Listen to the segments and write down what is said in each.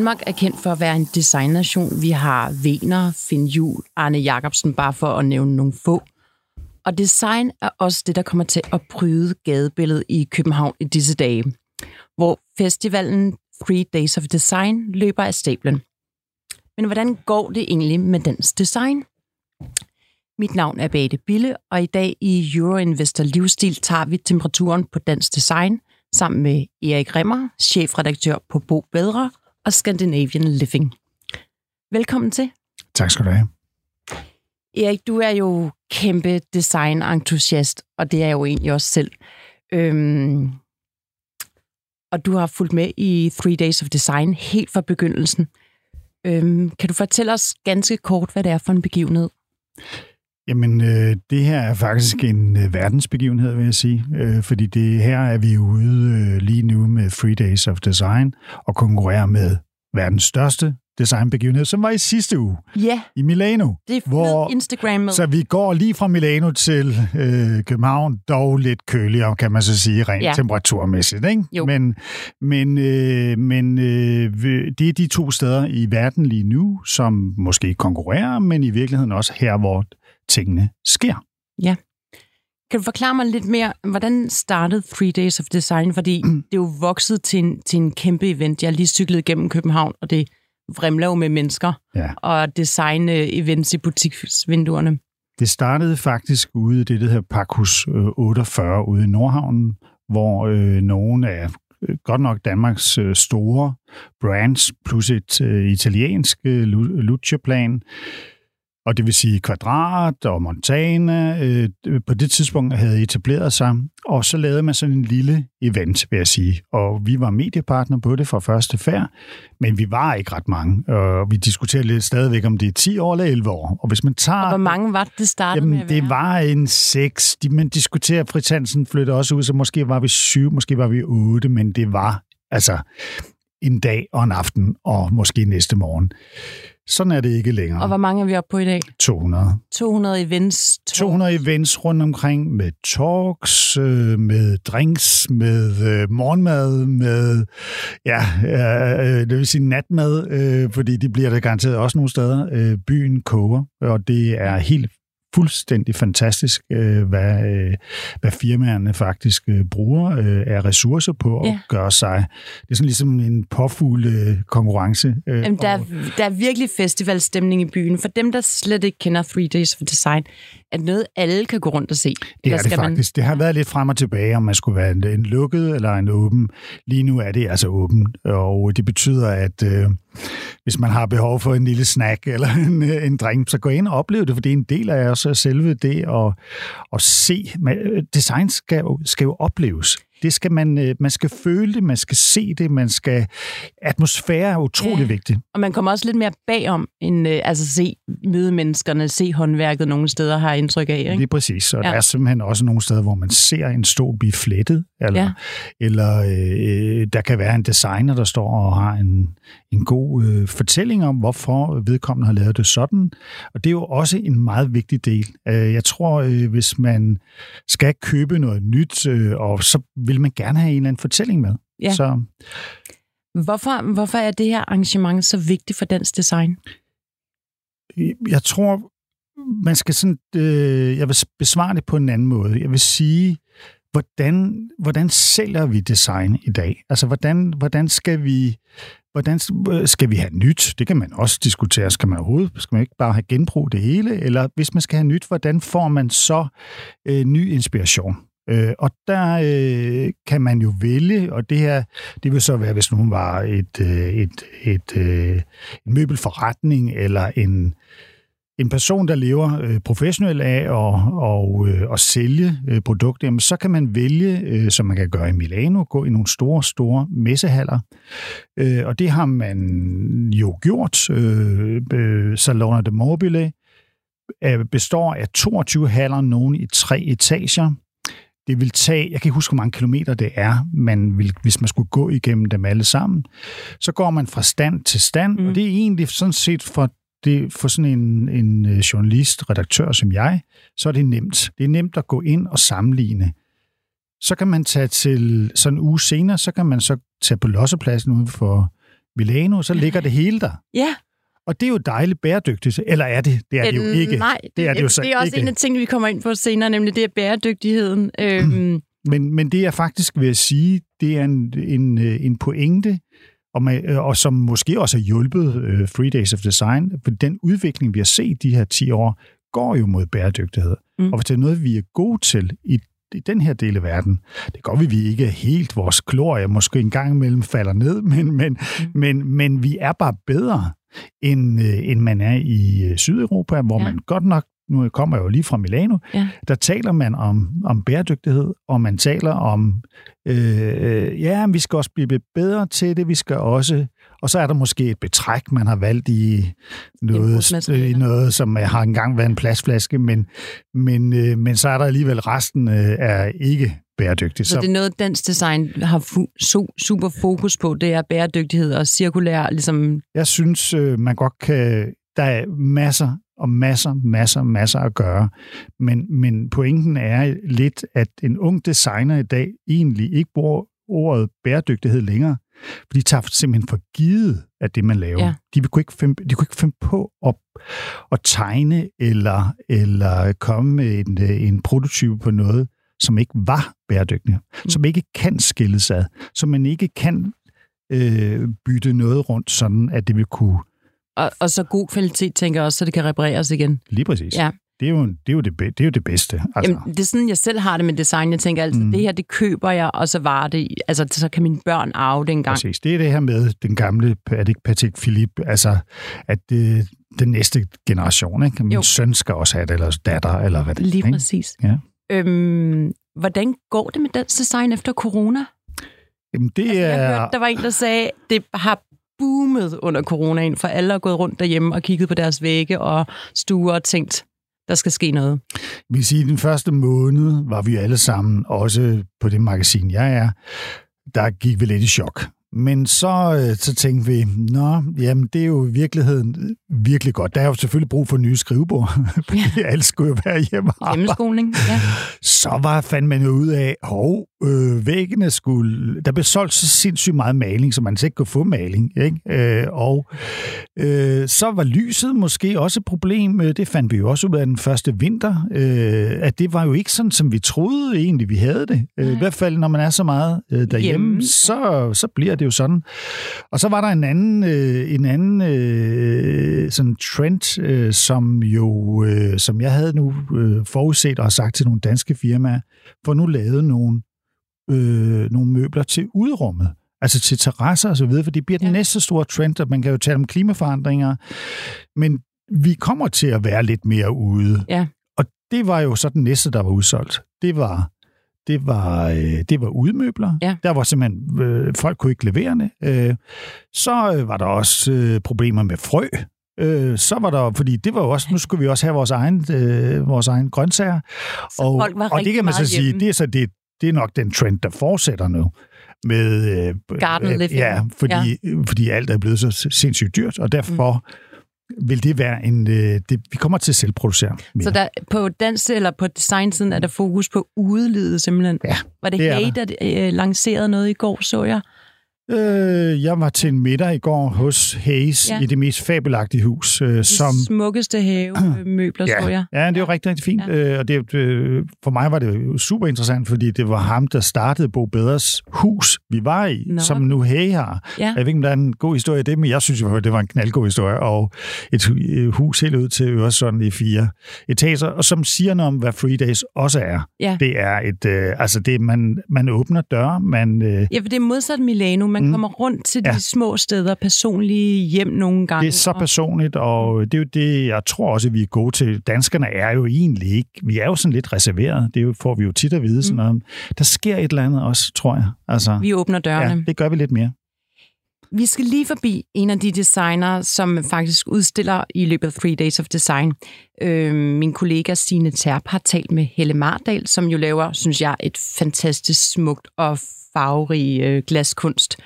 Danmark er kendt for at være en designnation. Vi har Vener, Finn Jul, Arne Jacobsen, bare for at nævne nogle få. Og design er også det, der kommer til at bryde gadebilledet i København i disse dage, hvor festivalen Three Days of Design løber af stablen. Men hvordan går det egentlig med dansk design? Mit navn er Bate Bille, og i dag i Euroinvestor Livsstil tager vi temperaturen på dansk design sammen med Erik Remmer, chefredaktør på Bo Bedre og Scandinavian Living. Velkommen til. Tak skal du have. Erik, du er jo kæmpe design-entusiast, og det er jeg jo egentlig også selv. Øhm, og du har fulgt med i Three Days of Design helt fra begyndelsen. Øhm, kan du fortælle os ganske kort, hvad det er for en begivenhed? Jamen, øh, det her er faktisk en øh, verdensbegivenhed, vil jeg sige. Øh, fordi det her er vi ude øh, lige nu med Three Days of Design og konkurrerer med verdens største designbegivenhed, som var i sidste uge Ja, i Milano. det er Hvor-. Instagram med. Så vi går lige fra Milano til øh, København, dog lidt køligere, kan man så sige, rent Ja. temperaturmæssigt. Ikke? Jo. Men, men, øh, men øh, det er de to steder i verden lige nu, som måske konkurrerer, men i virkeligheden også her, hvor tingene sker. Kan du forklare mig lidt mere, hvordan startede Three Days of Design? Fordi det er jo vokset til en, til en kæmpe event. Jeg har lige cyklet igennem København, og det vrimler jo med mennesker Ja. og design-events i butiksvinduerne. Det startede faktisk ude i det, der hedder Pakhus øh, 48 ude i Nordhavnen, hvor øh, nogle af øh, godt nok Danmarks øh, store brands, plus et øh, italiensk øh, Lu- Luce-plan, og det vil sige Kvadrat og Montana, øh, på det tidspunkt havde etableret sig, og så lavede man sådan en lille event, vil jeg sige. Og vi var mediepartner på det fra første færd, men vi var ikke ret mange, og vi diskuterer lidt stadigvæk, om det er 10 år eller 11 år. Og hvis man tager... Og hvor mange var det, det startede med Jamen, at det var en seks. De, man diskuterer, Fritz Hansen flytter også ud, så måske var vi syv, måske var vi otte, men det var altså en dag og en aften, og måske næste morgen. Sådan er det ikke længere. Og hvor mange er vi oppe på i dag? 200. 200 events. 200 events rundt omkring med talks, øh, med drinks, med øh, morgenmad, med ja, øh, det vil sige natmad, fordi de bliver der garanteret også nogle steder. Byen koger, og det er helt fuldstændig fantastisk, øh, hvad, øh, hvad firmaerne faktisk øh, bruger øh, af ressourcer på Ja. at gøre sig. Det er sådan ligesom en påfugl øh, konkurrence. Øh, Jamen, der, og- er, der er virkelig festivalstemning i byen. For dem, der slet ikke kender Three Days of Design, er noget, alle kan gå rundt og se. Det er det skal man- faktisk. Det har været lidt frem og tilbage, om man skulle være en, en lukket eller en åben. Lige nu er det altså åben, og det betyder, at øh, hvis man har behov for en lille snack eller en, øh, en drink, så gå ind og oplev det, for det er en del af os selve det at, at se. Men, øh, Design skal jo, skal jo opleves. Det skal man, øh, man skal føle det, man skal se det, man skal... Atmosfære er utrolig Ja. vigtig. Og man kommer også lidt mere bagom, end øh, altså se møde menneskerne, se håndværket nogle steder, har indtryk af. Ikke? Lige præcis. Og Ja. der er simpelthen også nogle steder, hvor man ser en stol blive flettet, eller, Ja. ja. eller øh, der kan være en designer, der står og har en, en god øh, fortælling om, hvorfor vedkommende har lavet det sådan. Og det er jo også en meget vigtig del. Øh, jeg tror, øh, hvis man skal købe noget nyt, øh, og så vil man gerne have en eller anden fortælling med. Ja. Så Hvorfor, hvorfor er det her arrangement så vigtigt for dansk design? jeg tror, man skal sådan, øh, jeg vil besvare det på en anden måde. Jeg vil sige, hvordan, hvordan sælger vi design i dag? Altså, hvordan, hvordan skal vi hvordan skal vi have nyt? Det kan man også diskutere. Skal man overhovedet, skal man ikke bare have genbrug det hele? Eller hvis man skal have nyt, hvordan får man så øh, ny inspiration? Øh, og der øh, kan man jo vælge, og det her, det vil så være, hvis nogen var et, øh, et, et, øh, en møbelforretning eller en, en person, der lever øh, professionelt af at, og, øh, at sælge øh, produkter, jamen, så kan man vælge, øh, som man kan gøre i Milano, gå i nogle store, store messehaller. Øh, og det har man jo gjort. Øh, øh, Salone de Mobile øh, består af 22 haller, nogen i tre etager. Det vil tage, jeg kan ikke huske, hvor mange kilometer det er, man vil, hvis man skulle gå igennem dem alle sammen. Så går man fra stand til stand, mm. og det er egentlig sådan set for, det, for sådan en, en øh, journalist, redaktør som jeg, så er det nemt. Det er nemt at gå ind og sammenligne. Så kan man tage til, sådan en uge senere, så kan man så tage på lossepladsen ude for Milano, så ligger det hele der. Ja. Og det er jo dejligt bæredygtigt. Eller er det? Det er det jo ikke. Nej, det er, det jo så det er også ikke. en af tingene, vi kommer ind på senere, nemlig det er bæredygtigheden. Øhm, Men, men det er faktisk, vil jeg sige, det er en, en, øh, en pointe, og, med, øh, og som måske også har hjulpet uh, Three Days of Design, for den udvikling, vi har set de her 10 år, går jo mod bæredygtighed. Mm. Og hvis det er noget, vi er gode til i, i den her del af verden, det går vi, vi ikke helt vores glorie, måske en gang imellem falder ned, men, men, mm. men, men vi er bare bedre, end, øh, end man er i øh, Sydeuropa, hvor Ja. man godt nok, nu kommer jeg jo lige fra Milano, Ja. der taler man om, om bæredygtighed, og man taler om, øh, ja, vi skal også blive bedre til det, vi skal også, og så er der måske et betræk, man har valgt i noget, i noget som har engang været en plastflaske, men, men, øh, men så er der alligevel resten øh, er ikke bæredygtigt. så det er noget, dansk design har fu- so, super fokus på, det er bæredygtighed og cirkulær, ligesom, Jeg synes, øh, man godt kan... Der er masser og masser, masser, masser at gøre. Men, men pointen er lidt, at en ung designer i dag egentlig ikke bruger ordet bæredygtighed længere. For de tager simpelthen for givet af det, man laver. Ja. De, kunne ikke finde, de kunne ikke finde på at, at tegne eller, eller komme med en, en prototype på noget, som ikke var bæredygtigt. Mm. Som ikke kan skilles ad. Som man ikke kan øh, bytte noget rundt, sådan at det vil kunne og, og så god kvalitet, tænker jeg også, så det kan repareres igen. Lige præcis. Ja. Det, er jo, det, er jo det, be- det er jo det bedste. Altså, Jamen, det er sådan, jeg selv har det med design. Jeg tænker altid, mm. Det her, det køber jeg, og så var det, altså, så kan mine børn arve det engang. præcis. Det er det her med den gamle, er det Patek Philippe, altså at det, den næste generation, ikke? Min Jo. søn skal også have det, eller datter, eller hvad det er. Lige ikke? præcis. Ja. Øhm, hvordan går det med dansk design efter corona? Jamen, det Altså, jeg er... hørte, der var en, der sagde, det har boomet under coronaen, for alle har gået rundt derhjemme og kigget på deres vægge og stuer og tænkt, der skal ske noget. Vi vil sige, at den første måned var vi alle sammen, også på det magasin, jeg er, der gik vi lidt i chok. Men så, øh, så tænkte vi, nå, jamen det er jo i virkeligheden virkelig godt. Der er jo selvfølgelig brug for nye skrivebord, fordi ja. alle skulle jo være hjemme. Hjemmeskoling, ja. Så var fandt man jo ud af, hov, øh, væggene skulle... Der blev solgt så sindssygt meget maling, så man ikke kunne få maling. Ikke? Øh, og øh, så var lyset måske også et problem. Øh, Det fandt vi jo også ud af den første vinter. Øh, at det var jo ikke sådan, som vi troede egentlig, vi havde det. Øh, I hvert fald, når man er så meget øh, derhjemme, Hjemme, så, så bliver det jo sådan. Og så var der en anden, øh, en anden øh, sådan trend, øh, som jo, øh, som jeg havde nu øh, forudset og sagt til nogle danske firmaer, for nu lavet nogle, øh, nogle møbler til udrummet. Altså til terrasser og så videre, for det bliver den Ja. næste store trend, og man kan jo tale om klimaforandringer, men vi kommer til at være lidt mere ude. Ja. Og det var jo så den næste, der var udsolgt. Det var det var, øh, det var udmøbler. Ja. Der var simpelthen, øh, folk kunne ikke levere det. Øh, så øh, var der også øh, problemer med frø. Øh, så var der, fordi det var jo også, nu skulle vi også have vores egen, øh, vores egen grøntsager. Så folk var og det kan man så sige, hjemme. det er, så det, det er nok den trend, der fortsætter nu. Med, øh, Garden øh. Ja, fordi, ja. fordi alt er blevet så sindssygt dyrt, og derfor mm. Vil det være en... Øh, det, vi kommer til at selvproducere mere. Så der, på dans eller på designsiden er der fokus på udelivet simpelthen. Ja, Var det, det er Hey, der øh, lancerede noget i går, så jeg? Øh, jeg var til en middag i går hos Hayes Ja. ja. i det mest fabelagtige hus, øh, De som... smukkeste havemøbler, så jeg. Ja, det er jo rigtig, rigtig fint. Ja. Ja. Øh, og det, øh, for mig var det super interessant, fordi det var ham, der startede Bo Bedres hus, vi var i, Nå. Som nu Hay har. Ja. Jeg ved ikke, om der er en god historie i det, men jeg synes jo, det var en knaldgod historie. Og et øh, hus helt ud til Øresund i fire etager, og som siger noget om, hvad Free Days også er. Ja. Det er et... Øh, altså, det, man, man åbner døre, man... Øh, Ja, for det er modsat Milano. Man man mm. kommer rundt til ja. de små steder, personlige hjem nogle gange. Det er så personligt, og det er jo det, jeg tror også, at vi er gode til. Danskerne er jo egentlig ikke, vi er jo sådan lidt reserveret, det får vi jo tit at vide. Sådan mm. noget. Der sker et eller andet også, tror jeg. Altså, vi åbner dørene. Ja, det gør vi lidt mere. Vi skal lige forbi en af de designer, som faktisk udstiller i løbet af Three Days of Design. Øh, min kollega Stine Terp har talt med Helle Mardal, som jo laver, synes jeg, et fantastisk smukt og farverige øh, glaskunst.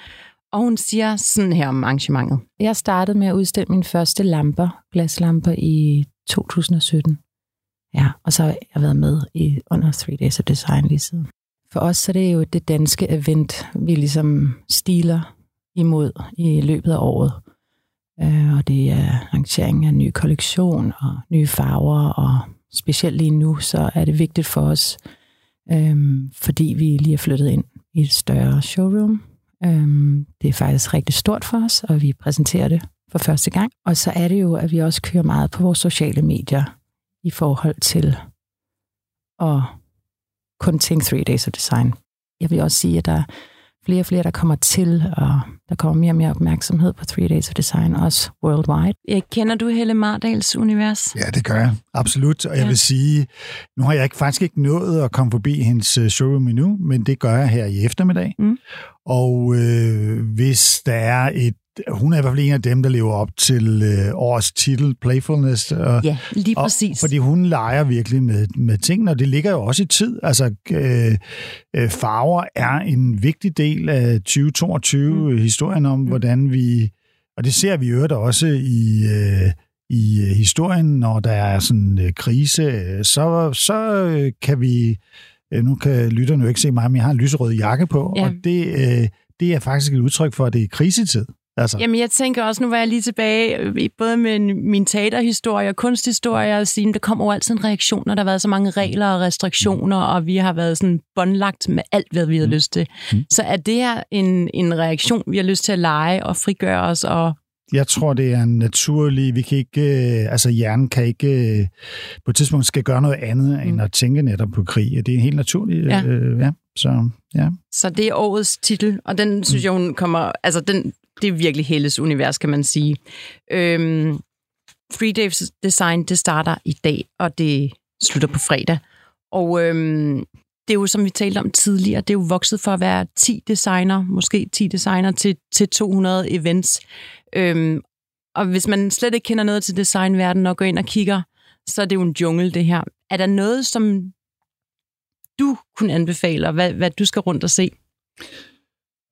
Og hun siger sådan her om arrangementet. Jeg startede med at udstille mine første lamper, glaslamper, i 2017. Ja, og så har jeg været med i under 3 Days of Design lige siden. For os så er det jo det danske event, vi ligesom stiler imod i løbet af året. Øh, og det er arrangering af ny kollektion og nye farver, og specielt lige nu, så er det vigtigt for os, øhm, fordi vi lige er flyttet ind i et større showroom. Øhm, det er faktisk rigtig stort for os, og vi præsenterer det for første gang. Og så er det jo, at vi også kører meget på vores sociale medier i forhold til at kun tænke Three Days of Design. Jeg vil også sige, at der flere og flere, der kommer til, og der kommer mere og mere opmærksomhed på Three Days of Design, også worldwide. Jeg kender du Helle Mardals univers? Ja, det gør jeg. Absolut. Og jeg ja. vil sige, nu har jeg ikke, faktisk ikke nået at komme forbi hendes øh, showroom endnu, men det gør jeg her i eftermiddag. Mm. Og øh, hvis der er et hun er i hvert fald en af dem, der lever op til øh, årets titel, Playfulness. Og, ja, lige præcis. Og, fordi hun leger virkelig med, med tingene, og det ligger jo også i tid. Altså, øh, øh, farver er en vigtig del af 2022-historien mm. om, mm. hvordan vi... Og det ser vi jo også i... Øh, i øh, historien, når der er sådan en øh, krise, så, så øh, kan vi... Nu kan lytterne jo ikke se mig, men jeg har en lyserød jakke på, ja. og det, det er faktisk et udtryk for, at det er krisetid. Altså. Jamen, jeg tænker også, nu var jeg lige tilbage, øh, både med min teaterhistorie og kunsthistorie, og sige, der kommer jo altid en reaktion, når der har været så mange regler og restriktioner, og vi har været sådan båndlagt med alt, hvad vi har mm. lyst til. Mm. Så er det her en, en reaktion, vi har lyst til at lege og frigøre os og jeg tror, det er en naturlig... Vi kan ikke... Øh, altså, hjernen kan ikke... Øh, på et tidspunkt skal gøre noget andet, mm. end at tænke netop på krig. Det er en helt naturlig... Ja. Øh, ja. Så, ja. Så det er årets titel, og den synes jeg, hun kommer... Altså, den, det er virkelig Helles univers, kan man sige. Øhm, Free Days Design, det starter i dag, og det slutter på fredag. Og øhm, det er jo, som vi talte om tidligere, det er jo vokset for at være 10 designer, måske 10 designer til, til 200 events. Øhm, og hvis man slet ikke kender noget til designverdenen og går ind og kigger, så er det jo en jungle, det her. Er der noget, som du kunne anbefale, hvad, hvad du skal rundt og se?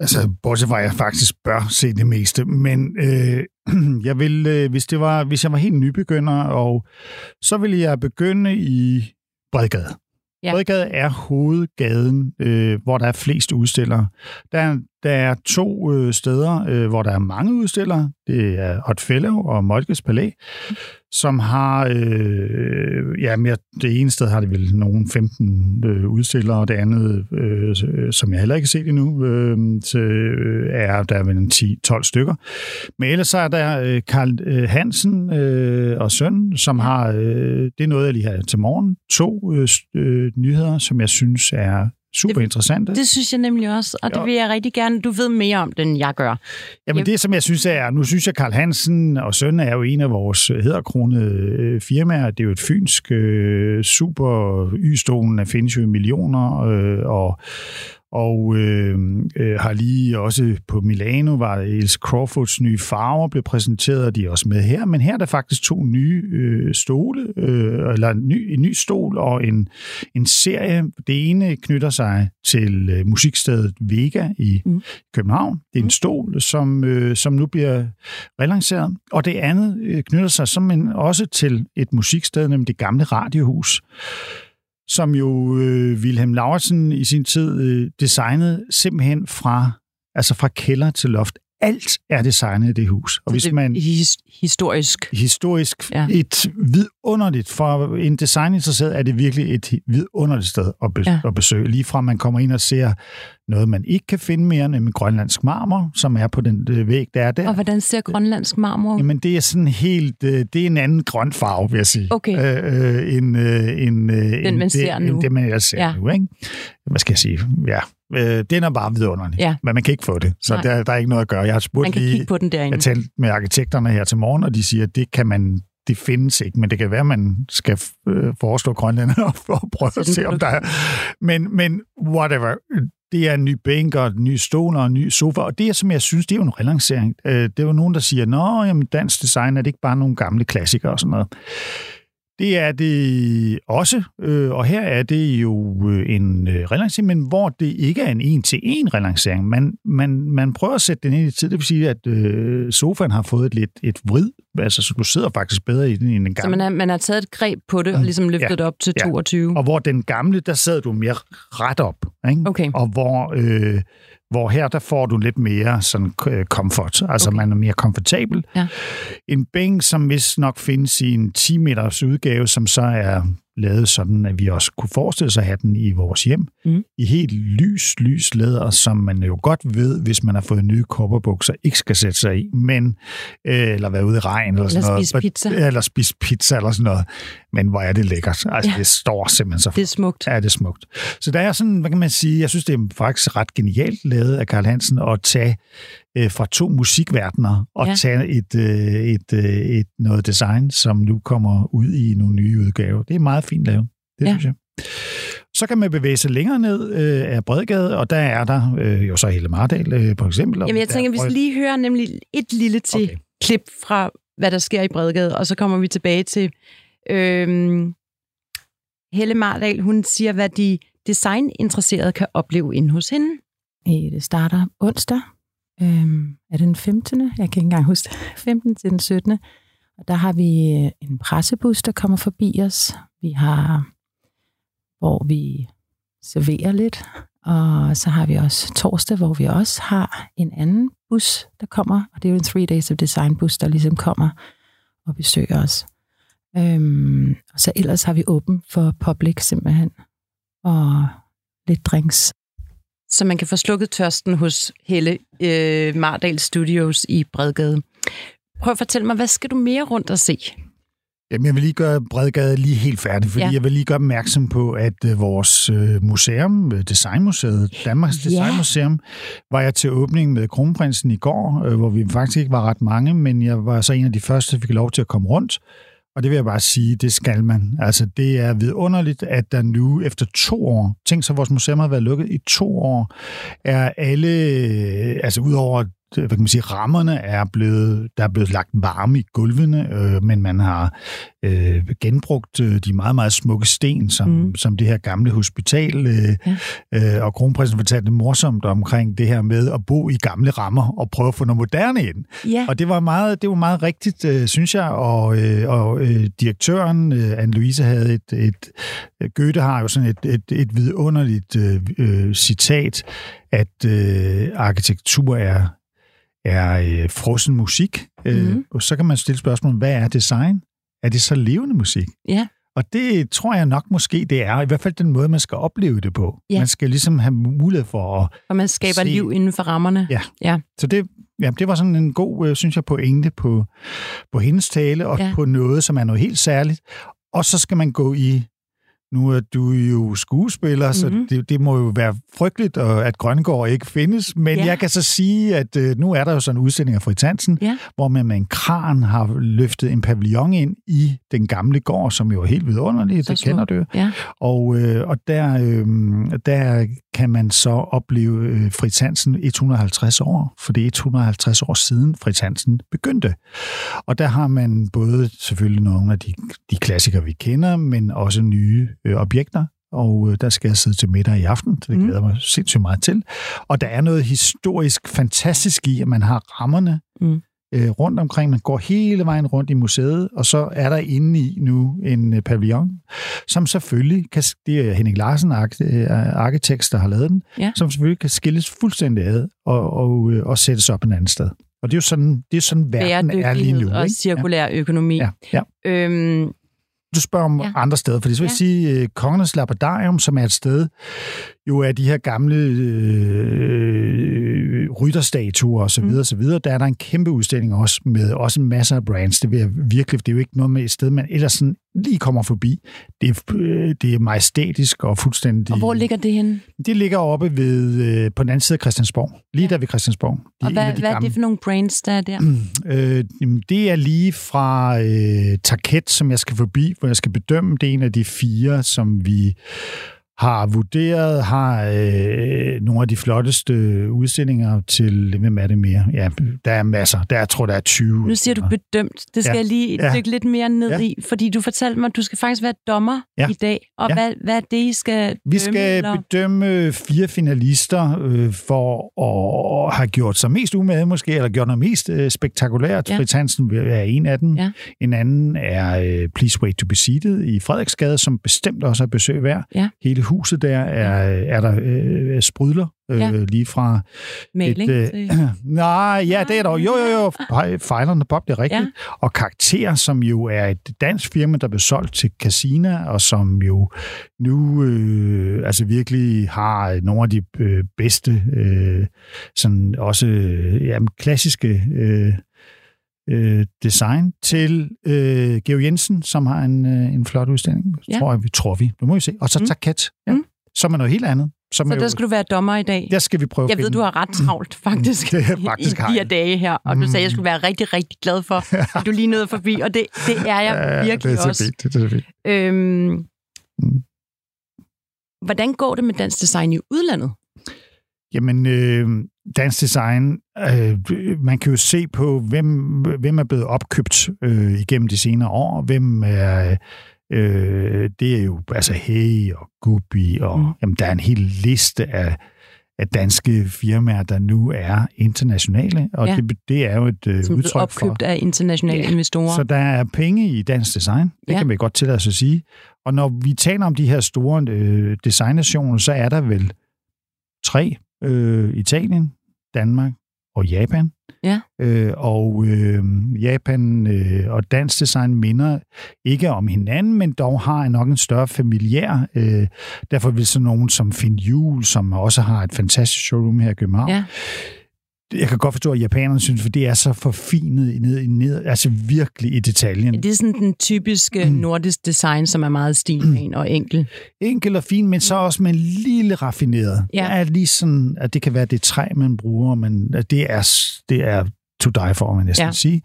Altså, bortset fra, at jeg faktisk bør se det meste. Men øh, jeg vil, øh, hvis, det var, hvis jeg var helt nybegynder, og så ville jeg begynde i Bredgade. Ja. Bredgade er hovedgaden, øh, hvor der er flest udstillere. Der, der er to øh, steder, øh, hvor der er mange udstillere. Det er Hotfellow og Moltkes Palæ, som har, øh, ja, mere, det ene sted har det vel nogen 15 øh, udstillere, og det andet, øh, øh, som jeg heller ikke har set endnu, øh, så, øh, er der vel en 10-12 stykker. Men ellers så er der øh, Karl øh, Hansen øh, og søn, som har, øh, det er noget, jeg lige har til morgen, to øh, øh, nyheder, som jeg synes er super interessante. Det, det synes jeg nemlig også, og det vil jeg rigtig gerne, du ved mere om det, end jeg gør. Jamen jeg... det, som jeg synes er, nu synes jeg, Karl Hansen og Søn er jo en af vores hedderkronede øh, firmaer. Det er jo et fynsk øh, super y-stolen, findes jo i millioner, øh, og, og øh, øh, har lige også på Milano, var Els Crawfords nye farver blev præsenteret, og de er også med her, men her er der faktisk to nye øh, stole, øh, eller en ny, en ny stol og en, en serie. Det ene knytter sig til øh, musikstedet Vega i mm. København. Det er en mm. stol, som, øh, som nu bliver relanceret, og det andet øh, knytter sig som en, også til et musiksted, nemlig det gamle radiohus som jo øh, Wilhelm Lauritsen i sin tid øh, designede simpelthen fra, altså fra kælder til loft. Alt er designet i det hus. Og hvis man his, historisk. Historisk. Ja. Et vidunderligt. For en designinteresseret er det virkelig et vidunderligt sted at, be- ja. at besøge. Lige fra man kommer ind og ser noget, man ikke kan finde mere, nemlig grønlandsk marmor, som er på den øh, væg, der er der. Og hvordan ser grønlandsk marmor ud? Jamen, det er sådan helt... Øh, det er en anden grøn farve, vil jeg sige. Okay. Øh, øh, en, øh, en, øh, Den, man det, ser nu. End det, man ellers ser Ja. nu, ikke? Hvad skal jeg sige? Ja. Øh, den er bare vidunderlig. Ja. Men man kan ikke få det, så Nej. der, der er ikke noget at gøre. Jeg har spurgt Man kan lige... kigge på den derinde. Jeg talte med arkitekterne her til morgen, og de siger, at det kan man det findes ikke, men det kan være, at man skal øh, forestå grønlænder for at prøve at se, en om der er... Men, men whatever. Det er en ny bænk og en ny stol og en ny sofa, og det er, som jeg synes, det er jo en relancering. Øh, det er jo nogen, der siger, nå, jamen, dansk design er det ikke bare nogle gamle klassikere og sådan noget. Det er det også, øh, og her er det jo øh, en relancering, men hvor det ikke er en en-til-en relancering. Man, man, man prøver at sætte den ind i tid, det vil sige, at sofaen har fået et lidt et vrid, altså så du sidder faktisk bedre i den end den Så gamle. man har, man har taget et greb på det og ligesom løftet Ja. det op til Ja. 22. Og hvor den gamle, der sad du mere ret op. Ikke? Okay. Og hvor, øh, hvor her, der får du lidt mere sådan øh, comfort. Altså okay. man er mere komfortabel. Ja. En bænk, som vist nok findes i en 10 meters udgave, som så er lavet sådan, at vi også kunne forestille sig at have den i vores hjem. Mm. I helt lys, lys læder, som man jo godt ved, hvis man har fået nye kopperbukser, ikke skal sætte sig i, men, øh, eller være ude i regn. Eller, sådan noget. spise pizza. Eller spise pizza eller sådan noget. Men hvor er det lækkert. Altså, ja. det står simpelthen så Det er smukt. Ja, det er smukt. Så der er sådan, hvad kan man sige, jeg synes, det er faktisk ret genialt lavet af Karl Hansen at tage øh, fra to musikverdener og Ja. tage et, øh, et, øh, et noget design, som nu kommer ud i nogle nye udgaver. Det er meget fint lavet, det Ja. synes jeg. Så kan man bevæge sig længere ned øh, af Bredgade, og der er der øh, jo så hele Mardal, øh, for eksempel. og Jamen, jeg tænker, er vi skal lige høre nemlig et lille til Okay. klip fra, hvad der sker i Bredgade, og så kommer vi tilbage til øhm, Helle Mardal. Hun siger, hvad de designinteresserede kan opleve inde hos hende. Øh, Det starter onsdag. Øhm, er det den 15. Jeg kan ikke engang huske det. 15. til den 17. Og der har vi øh, en pressebus, der kommer forbi os. Vi har, hvor vi serverer lidt. Og så har vi også torsdag, hvor vi også har en anden bus, der kommer. Og det er jo en Three Days of Design bus, der ligesom kommer og besøger os. Øhm, og så ellers har vi åben for public simpelthen. Og lidt drinks så man kan få slukket tørsten hos Helle øh, Mardal Studios i Bredgade. Prøv at fortælle mig, hvad skal du mere rundt og se? Jamen, jeg vil lige gøre Bredgade lige helt færdig, fordi Ja. jeg vil lige gøre opmærksom på, at øh, vores øh, museum, øh, Designmuseet, Danmarks Ja. Designmuseum, var jeg til åbning med Kronprinsen i går, hvor vi faktisk ikke var ret mange, men jeg var så en af de første, der fik lov til at komme rundt. Og det vil jeg bare sige, det skal man. Altså, det er vidunderligt, at der nu efter to år, tænk så, vores museum har været lukket i to år, er alle, altså udover hvad kan man sige, rammerne er blevet, der er blevet lagt varme i gulvene, øh, men man har øh, genbrugt øh, de meget, meget smukke sten, som, Mm. som det her gamle hospital, øh, Ja. øh, og kronprinsen fortalte morsomt omkring det her med at bo i gamle rammer og prøve at få noget moderne ind. Ja, Og det var meget, det var meget rigtigt, øh, synes jeg, og, øh, og øh, direktøren, øh, Anne-Louise, havde et, et, Goethe har jo sådan et, et, et vidunderligt øh, øh, citat, at øh, arkitektur er, er øh, frossen musik. Øh, Mhm. og så kan man stille spørgsmålet, hvad er design? Er det så levende musik? ja. Og det tror jeg nok måske, det er. I hvert fald den måde, man skal opleve det på. Ja. Man skal ligesom have mulighed for at og man skaber Se. liv inden for rammerne. Ja. ja. Så det, ja, det var sådan en god, øh, synes jeg, pointe på, på hendes tale, og ja. på noget, som er noget helt særligt. Og så skal man gå i, nu er du jo skuespiller, mm-hmm. så Mhm. det, det må jo være frygteligt, at Grøngård ikke findes. Men Ja. jeg kan så sige, at øh, nu er der jo sådan en udstilling af Fritz Hansen, Ja. hvor man med en kran har løftet en pavillon ind i den gamle gård, som jo er helt vidunderlig, Så det kender smukt. du. Ja. Og, øh, og der, øh, der kan man så opleve øh, Fritz Hansen 150 år, for det er 150 år siden Fritz Hansen begyndte. Og der har man både selvfølgelig nogle af de, de klassikere, vi kender, men også nye øh, objekter. Og øh, der skal jeg sidde til middag i aften, så det Mm. glæder jeg mig sindssygt meget til. Og der er noget historisk fantastisk i, at man har rammerne Mm. øh, rundt omkring. Man går hele vejen rundt i museet, og så er der inde i nu en øh, pavillon, som selvfølgelig kan, det er Henning Larsen, ark- øh, arkitekt, der har lavet den, Ja. som selvfølgelig kan skilles fuldstændig ad og, og, øh, og sættes op et andet sted. Og det er jo sådan, det er sådan verden er lige nu. Og ikke? cirkulær økonomi. Ja, ja. Øhm, du spørger om ja. andre steder, fordi så vil jeg sige, øh, Kongernes Lapidarium, som er et sted, jo er de her gamle øh, rytterstatuer osv., mm. osv., der er der en kæmpe udstilling også, med også en masse af brands. Det vil jeg virkelig, det er jo ikke noget med et sted, man ellers sådan lige kommer forbi. Det er, øh, det er majestætisk og fuldstændig... Og hvor ligger det henne? Det ligger oppe ved, øh, på den anden side af Christiansborg. Lige ja. der ved Christiansborg. De, og hvad, de hvad er det for nogle brands, der er der? øh, det er lige fra øh, Tarket, som jeg skal forbi, hvor jeg skal bedømme. Det er en af de fire, som vi har vurderet, har øh, nogle af de flotteste udstillinger til, hvem er det mere? Ja, der er masser. Der, jeg tror, der er 20. Nu siger du bedømt. Det skal ja. jeg lige ja. dykke lidt mere ned ja. i, fordi du fortalte mig, at du skal faktisk være dommer ja. i dag. Og ja. hvad, hvad er det, I skal dømme? Vi skal eller? bedømme fire finalister øh, for at have gjort sig mest umage måske, eller gjort noget mest øh, spektakulært. Ja. Fritz Hansen er en af dem. Ja. En anden er øh, Please Wait to be Seated i Frederiksgade, som bestemt også er besøg værd. Ja. Hele huset der er, er der øh, sprudler øh, ja. lige fra... Maling? Et, øh, nej, ja, det er der jo. Jo, jo, jo. Fejlerne Bob, det er rigtigt. Ja. Og Karakter, som jo er et dansk firma, der blev solgt til Casina, og som jo nu øh, altså virkelig har nogle af de øh, bedste, øh, sådan også øh, ja, klassiske... Øh, øh, design til øh, Georg Jensen, som har en, øh, en flot udstilling, ja. tror, vi, tror vi. Nu må vi se. Og så mm. Taket, ja, mm. som er noget helt andet. Som så der skal du være dommer i dag? Der skal vi prøve Jeg ved, du har ret travlt, faktisk, det er faktisk i, de her dage her. Og du sagde, at jeg skulle være rigtig, rigtig glad for, at du lige nåede forbi. Og det, det er jeg ja, virkelig det er også. Fint, det er fint. Øhm, mm. Hvordan går det med dansk design i udlandet? Jamen, øh, dansk design, øh, man kan jo se på, hvem, hvem er blevet opkøbt øh, igennem de senere år, hvem er... Øh, det er jo altså Hey og Gubi, og mm. jamen, der er en hel liste af, af danske firmaer, der nu er internationale, og ja. det, det er jo et øh, Som udtryk opkøbt for... opkøbt af internationale ja. investorer. Så der er penge i dansk design, det ja. kan man godt tillade sig at sige. Og når vi taler om de her store øh, designnationer, så er der vel tre øh, Italien, Danmark og Japan. Ja. Øh, og øh, Japan øh, og dansk design minder ikke om hinanden, men dog har nok en større familiær. Øh, derfor vil sådan nogen som Finn Juhl, som også har et fantastisk showroom her i København, ja jeg kan godt forstå, at japanerne synes, for det er så forfinet ned, ned altså virkelig i detaljen. Det er sådan den typiske mm. nordisk design, som er meget stilren mm. og enkel. Enkel og fin, men så også med en lille raffineret. Ja. Det er lige sådan, at det kan være det træ, man bruger, men det er, det er to die for, man næsten ja. sige.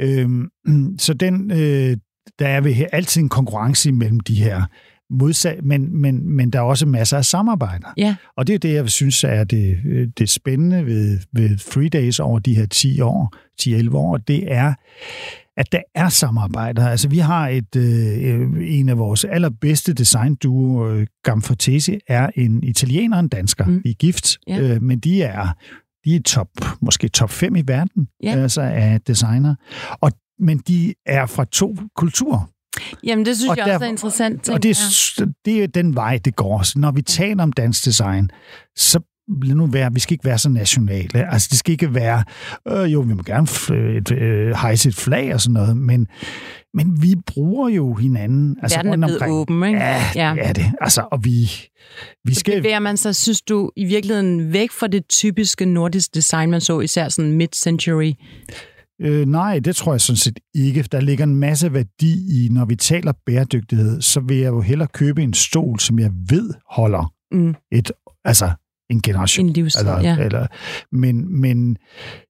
Øhm, så den, øh, der er vi her altid en konkurrence mellem de her modsat, men, men, men der er også masser af samarbejder. Ja. Og det er det, jeg synes er det, det spændende ved, ved Three Days over de her 10 år, 10-11 år, det er, at der er samarbejder. Altså, vi har et, øh, en af vores allerbedste designduo, øh, Gamfortesi, er en italiener og en dansker. Mm. I gift, ja. øh, men de er, de er top, måske top 5 i verden ja. altså af designer. Og, men de er fra to kulturer. Jamen, det synes og jeg der, også er interessant. Og det, det er den vej, det går. Så når vi taler om dansk design, så lad nu være, vi skal ikke være så nationale. Altså, det skal ikke være, øh, jo, vi må gerne et, øh, hejse et flag og sådan noget, men, men vi bruger jo hinanden. Altså, Verden er blevet omkring. åben, ikke? Ja, ja, det er det. Altså, og vi, vi så skal... bevæger man sig, synes du, i virkeligheden væk fra det typiske nordiske design, man så især sådan mid-century Øh, nej, det tror jeg sådan set ikke. Der ligger en masse værdi i, når vi taler bæredygtighed, så vil jeg jo hellere købe en stol, som jeg ved holder mm. et, altså en generation. En livstid, eller, ja. Eller, men, men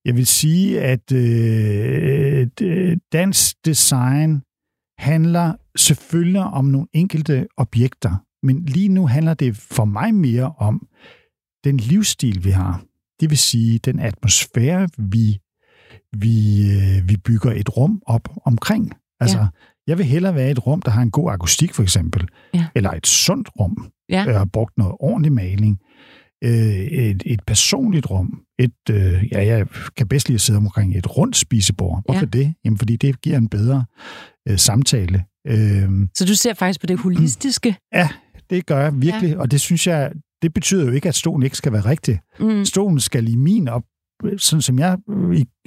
jeg vil sige, at øh, dansk design handler selvfølgelig om nogle enkelte objekter, men lige nu handler det for mig mere om den livsstil, vi har. Det vil sige, den atmosfære, vi vi, øh, vi bygger et rum op omkring. Altså, ja. jeg vil hellere være i et rum, der har en god akustik, for eksempel. Ja. Eller et sundt rum. Ja. Jeg har brugt noget ordentlig maling. Øh, et, et personligt rum. Et, øh, ja, jeg kan bedst lide at sidde omkring et rundt spisebord. Hvorfor ja. det? Jamen, fordi det giver en bedre øh, samtale. Øh, Så du ser faktisk på det holistiske? Ja, det gør jeg virkelig. Ja. Og det synes jeg, det betyder jo ikke, at stolen ikke skal være rigtig. Mm. Stolen skal i min op, sådan som jeg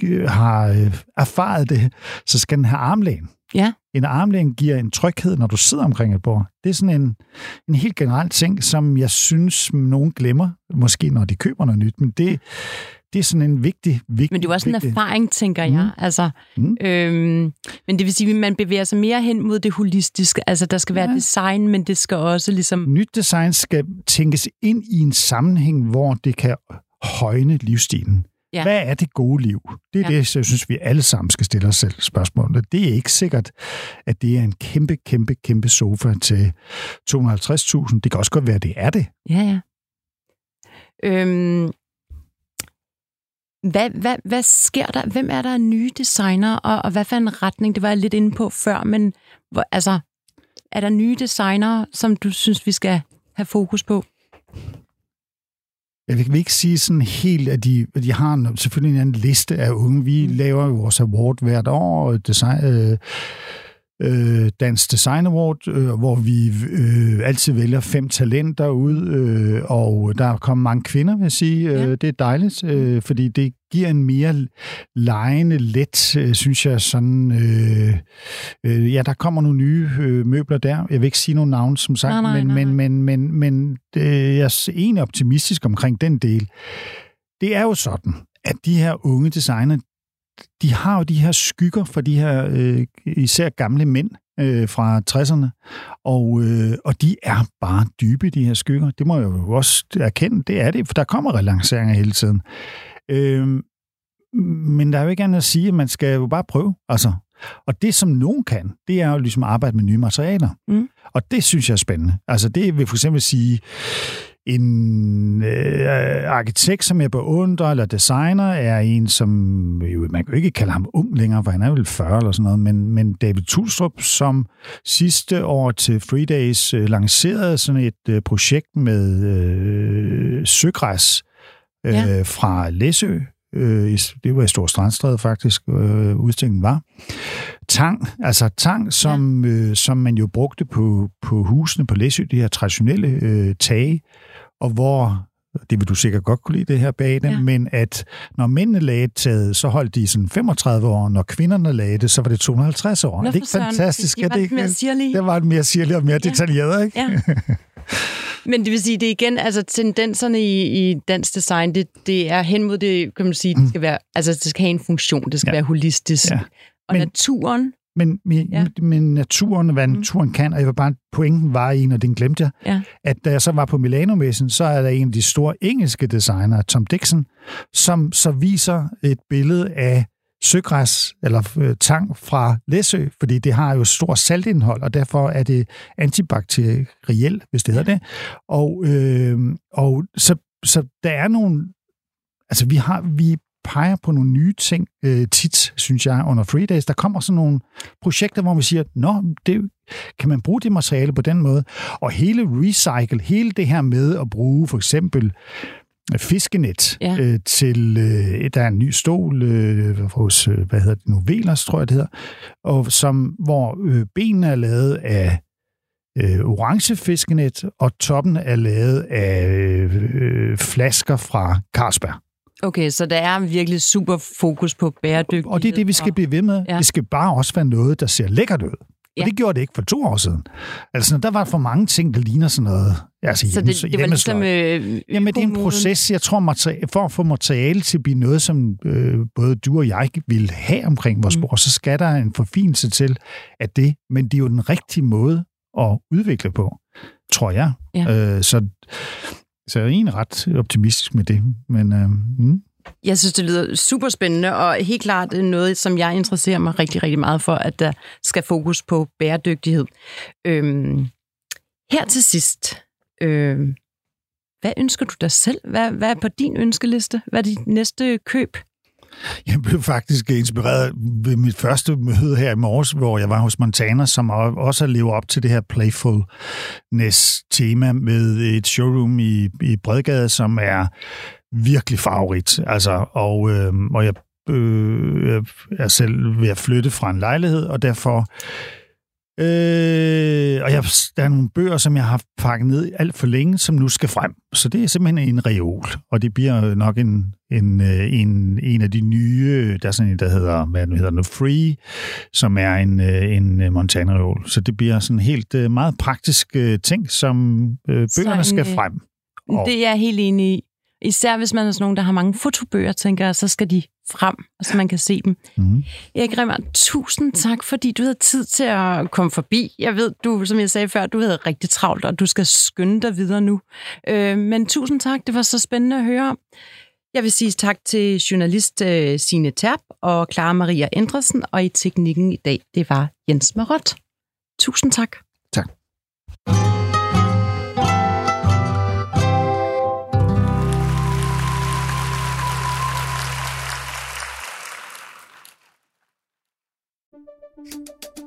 øh, har øh, erfaret det, så skal den have armlæn. Ja. En armlæn giver en tryghed, når du sidder omkring et bord. Det er sådan en, en helt generel ting, som jeg synes, nogen glemmer, måske når de køber noget nyt, men det, det er sådan en vigtig, vigtig... Men det er jo også en vigtig, erfaring, tænker jeg. Mm. Altså, Mm. øhm, men det vil sige, at man bevæger sig mere hen mod det holistiske. Altså, der skal være Ja. design, men det skal også ligesom... Nyt design skal tænkes ind i en sammenhæng, hvor det kan højne livsstilen. Ja. Hvad er det gode liv? Det er Ja. det, jeg synes, vi alle sammen skal stille os selv spørgsmålet. Det er ikke sikkert, at det er en kæmpe, kæmpe, kæmpe sofa til 250.000. Det kan også godt være, at det er det. Ja, ja. Øhm, hvad, hvad, hvad sker der? Hvem er der nye designer, og, og hvad for en retning? Det var jeg lidt inde på før, men hvor, altså, er der nye designer, som du synes, vi skal have fokus på? Jeg vil ikke sige sådan helt, at de, at de har en- selvfølgelig en anden liste af unge. Vi mm. laver jo vores award hvert år, og design, øh, øh, Dansk Design Award, øh, hvor vi øh, altid vælger fem talenter ud, øh, og der er kommet mange kvinder, vil jeg sige. Ja. Øh, det er dejligt, øh, fordi det giver en mere lejende, let, øh, synes jeg, sådan... Øh, øh, ja, der kommer nogle nye øh, møbler der. Jeg vil ikke sige nogle navne, som sagt, Nej, nej, men, nej, men, nej. men, men, men øh, jeg er egentlig optimistisk omkring den del. Det er jo sådan, at de her unge designer, de har jo de her skygger for de her øh, især gamle mænd øh, fra 60'erne, og, øh, og de er bare dybe, de her skygger. Det må jeg jo også erkende, det er det, for der kommer relanceringer hele tiden. Øh, men der er jo ikke andet at sige, at man skal jo bare prøve. Altså, og det, som nogen kan, det er jo ligesom at arbejde med nye materialer. Mm. Og det synes jeg er spændende. Altså, det vil for eksempel sige, en øh, arkitekt, som jeg beundrer, eller designer, er en, som jo, man kan jo ikke kalde ham ung længere, for han er vel 40 eller sådan noget, men, men David Tulstrup, som sidste år til Free Days øh, lancerede sådan et øh, projekt med øh, søgræs øh, Ja. fra Læsø, øh, det var i Stor Strandstræde faktisk, øh, udstillingen var. Tang, altså tang, som, ja. øh, som man jo brugte på, på husene på Læsø, de her traditionelle øh, tage, og hvor, det vil du sikkert godt kunne lide det her bag dem, Ja. men at når mændene lagde taget, så holdt de sådan 35 år, når kvinderne lagde det, så var det 250 år. Nå, er det for ikke søren. fantastisk? Det Er var det ikke? mere sirlige. Det var et mere sirligt og mere Ja. detaljeret, ikke? Ja. Men det vil sige, det er igen, altså tendenserne i, i dansk design, det, det er hen mod det, kan man sige, det skal være, altså det skal have en funktion, det skal Ja. være holistisk. Ja. Og Men- naturen, Men, men, Ja. men naturen, hvad Mm. naturen kan, og jeg vil bare, pointen var en, og den glemte jeg, Ja. at da jeg så var på Milano-messen, så er der en af de store engelske designere, Tom Dixon, som så viser et billede af søgræs eller øh, tang fra Læsø, fordi det har jo stor saltindhold, og derfor er det antibakterielt, hvis det hedder det. Og, øh, og så, så der er nogle... Altså, vi har... Vi peger på nogle nye ting øh, tit, synes jeg, under Free Days. Der kommer sådan nogle projekter, hvor vi siger, nå, det, kan man bruge det materiale på den måde? Og hele recycle, hele det her med at bruge for eksempel fiskenet Ja. øh, til, øh, der er en ny stol øh, hos, øh, hvad hedder det nu, Velers, tror jeg det hedder, og som, hvor øh, benene er lavet af øh, orange fiskenet, og toppen er lavet af øh, flasker fra Carlsberg. Okay, så der er virkelig super fokus på bæredygtighed. Og det er det, vi skal og- blive ved med. Ja. Det skal bare også være noget, der ser lækkert ud. Og Ja. det gjorde det ikke for to år siden. Altså, der var for mange ting, der ligner sådan noget. Altså, Så det, det var ligesom... Øh, Jamen, det er en proces, jeg tror, materi- for at få materiale til at blive noget, som øh, både du og jeg vil have omkring vores Mm. bord, så skal der en forfinelse til at det, men det er jo den rigtige måde at udvikle på, tror jeg. Ja. Øh, så, så jeg er egentlig ret optimistisk med det. Men øh, mm, Jeg synes, det lyder super spændende, og helt klart noget, som jeg interesserer mig rigtig, rigtig meget for, at der skal fokus på bæredygtighed. Øhm, her til sidst, øhm, hvad ønsker du dig selv? Hvad, hvad er på din ønskeliste? Hvad er dit næste køb? Jeg blev faktisk inspireret ved mit første møde her i morges, hvor jeg var hos Montana, som også lever op til det her playfulness-tema med et showroom i, i Bredgade, som er virkelig favorit. Altså, og, øh, og jeg øh, er selv ved at flytte fra en lejlighed, og derfor Øh, og jeg, der er nogle bøger, som jeg har pakket ned alt for længe, som nu skal frem. Så det er simpelthen en reol, og det bliver nok en, en, øh, en, en af de nye, der er sådan en, der hedder, hvad nu hedder nu, Free, som er en, øh, en Montana-reol. Så det bliver sådan helt meget praktisk ting, som øh, bøgerne skal frem. Og... Det er jeg helt enig i. Især hvis man er sådan nogen, der har mange fotobøger, tænker jeg, så skal de frem, så man kan se dem. Mm. Erik Rimmer, tusind tak, fordi du havde tid til at komme forbi. Jeg ved, du, som jeg sagde før, du havde rigtig travlt, og du skal skynde dig videre nu. Øh, men tusind tak, det var så spændende at høre om. Jeg vil sige tak til journalist øh, Signe Terp og Clara Maria Endresen, og i teknikken i dag, det var Jens Marot. Tusind tak. Tak.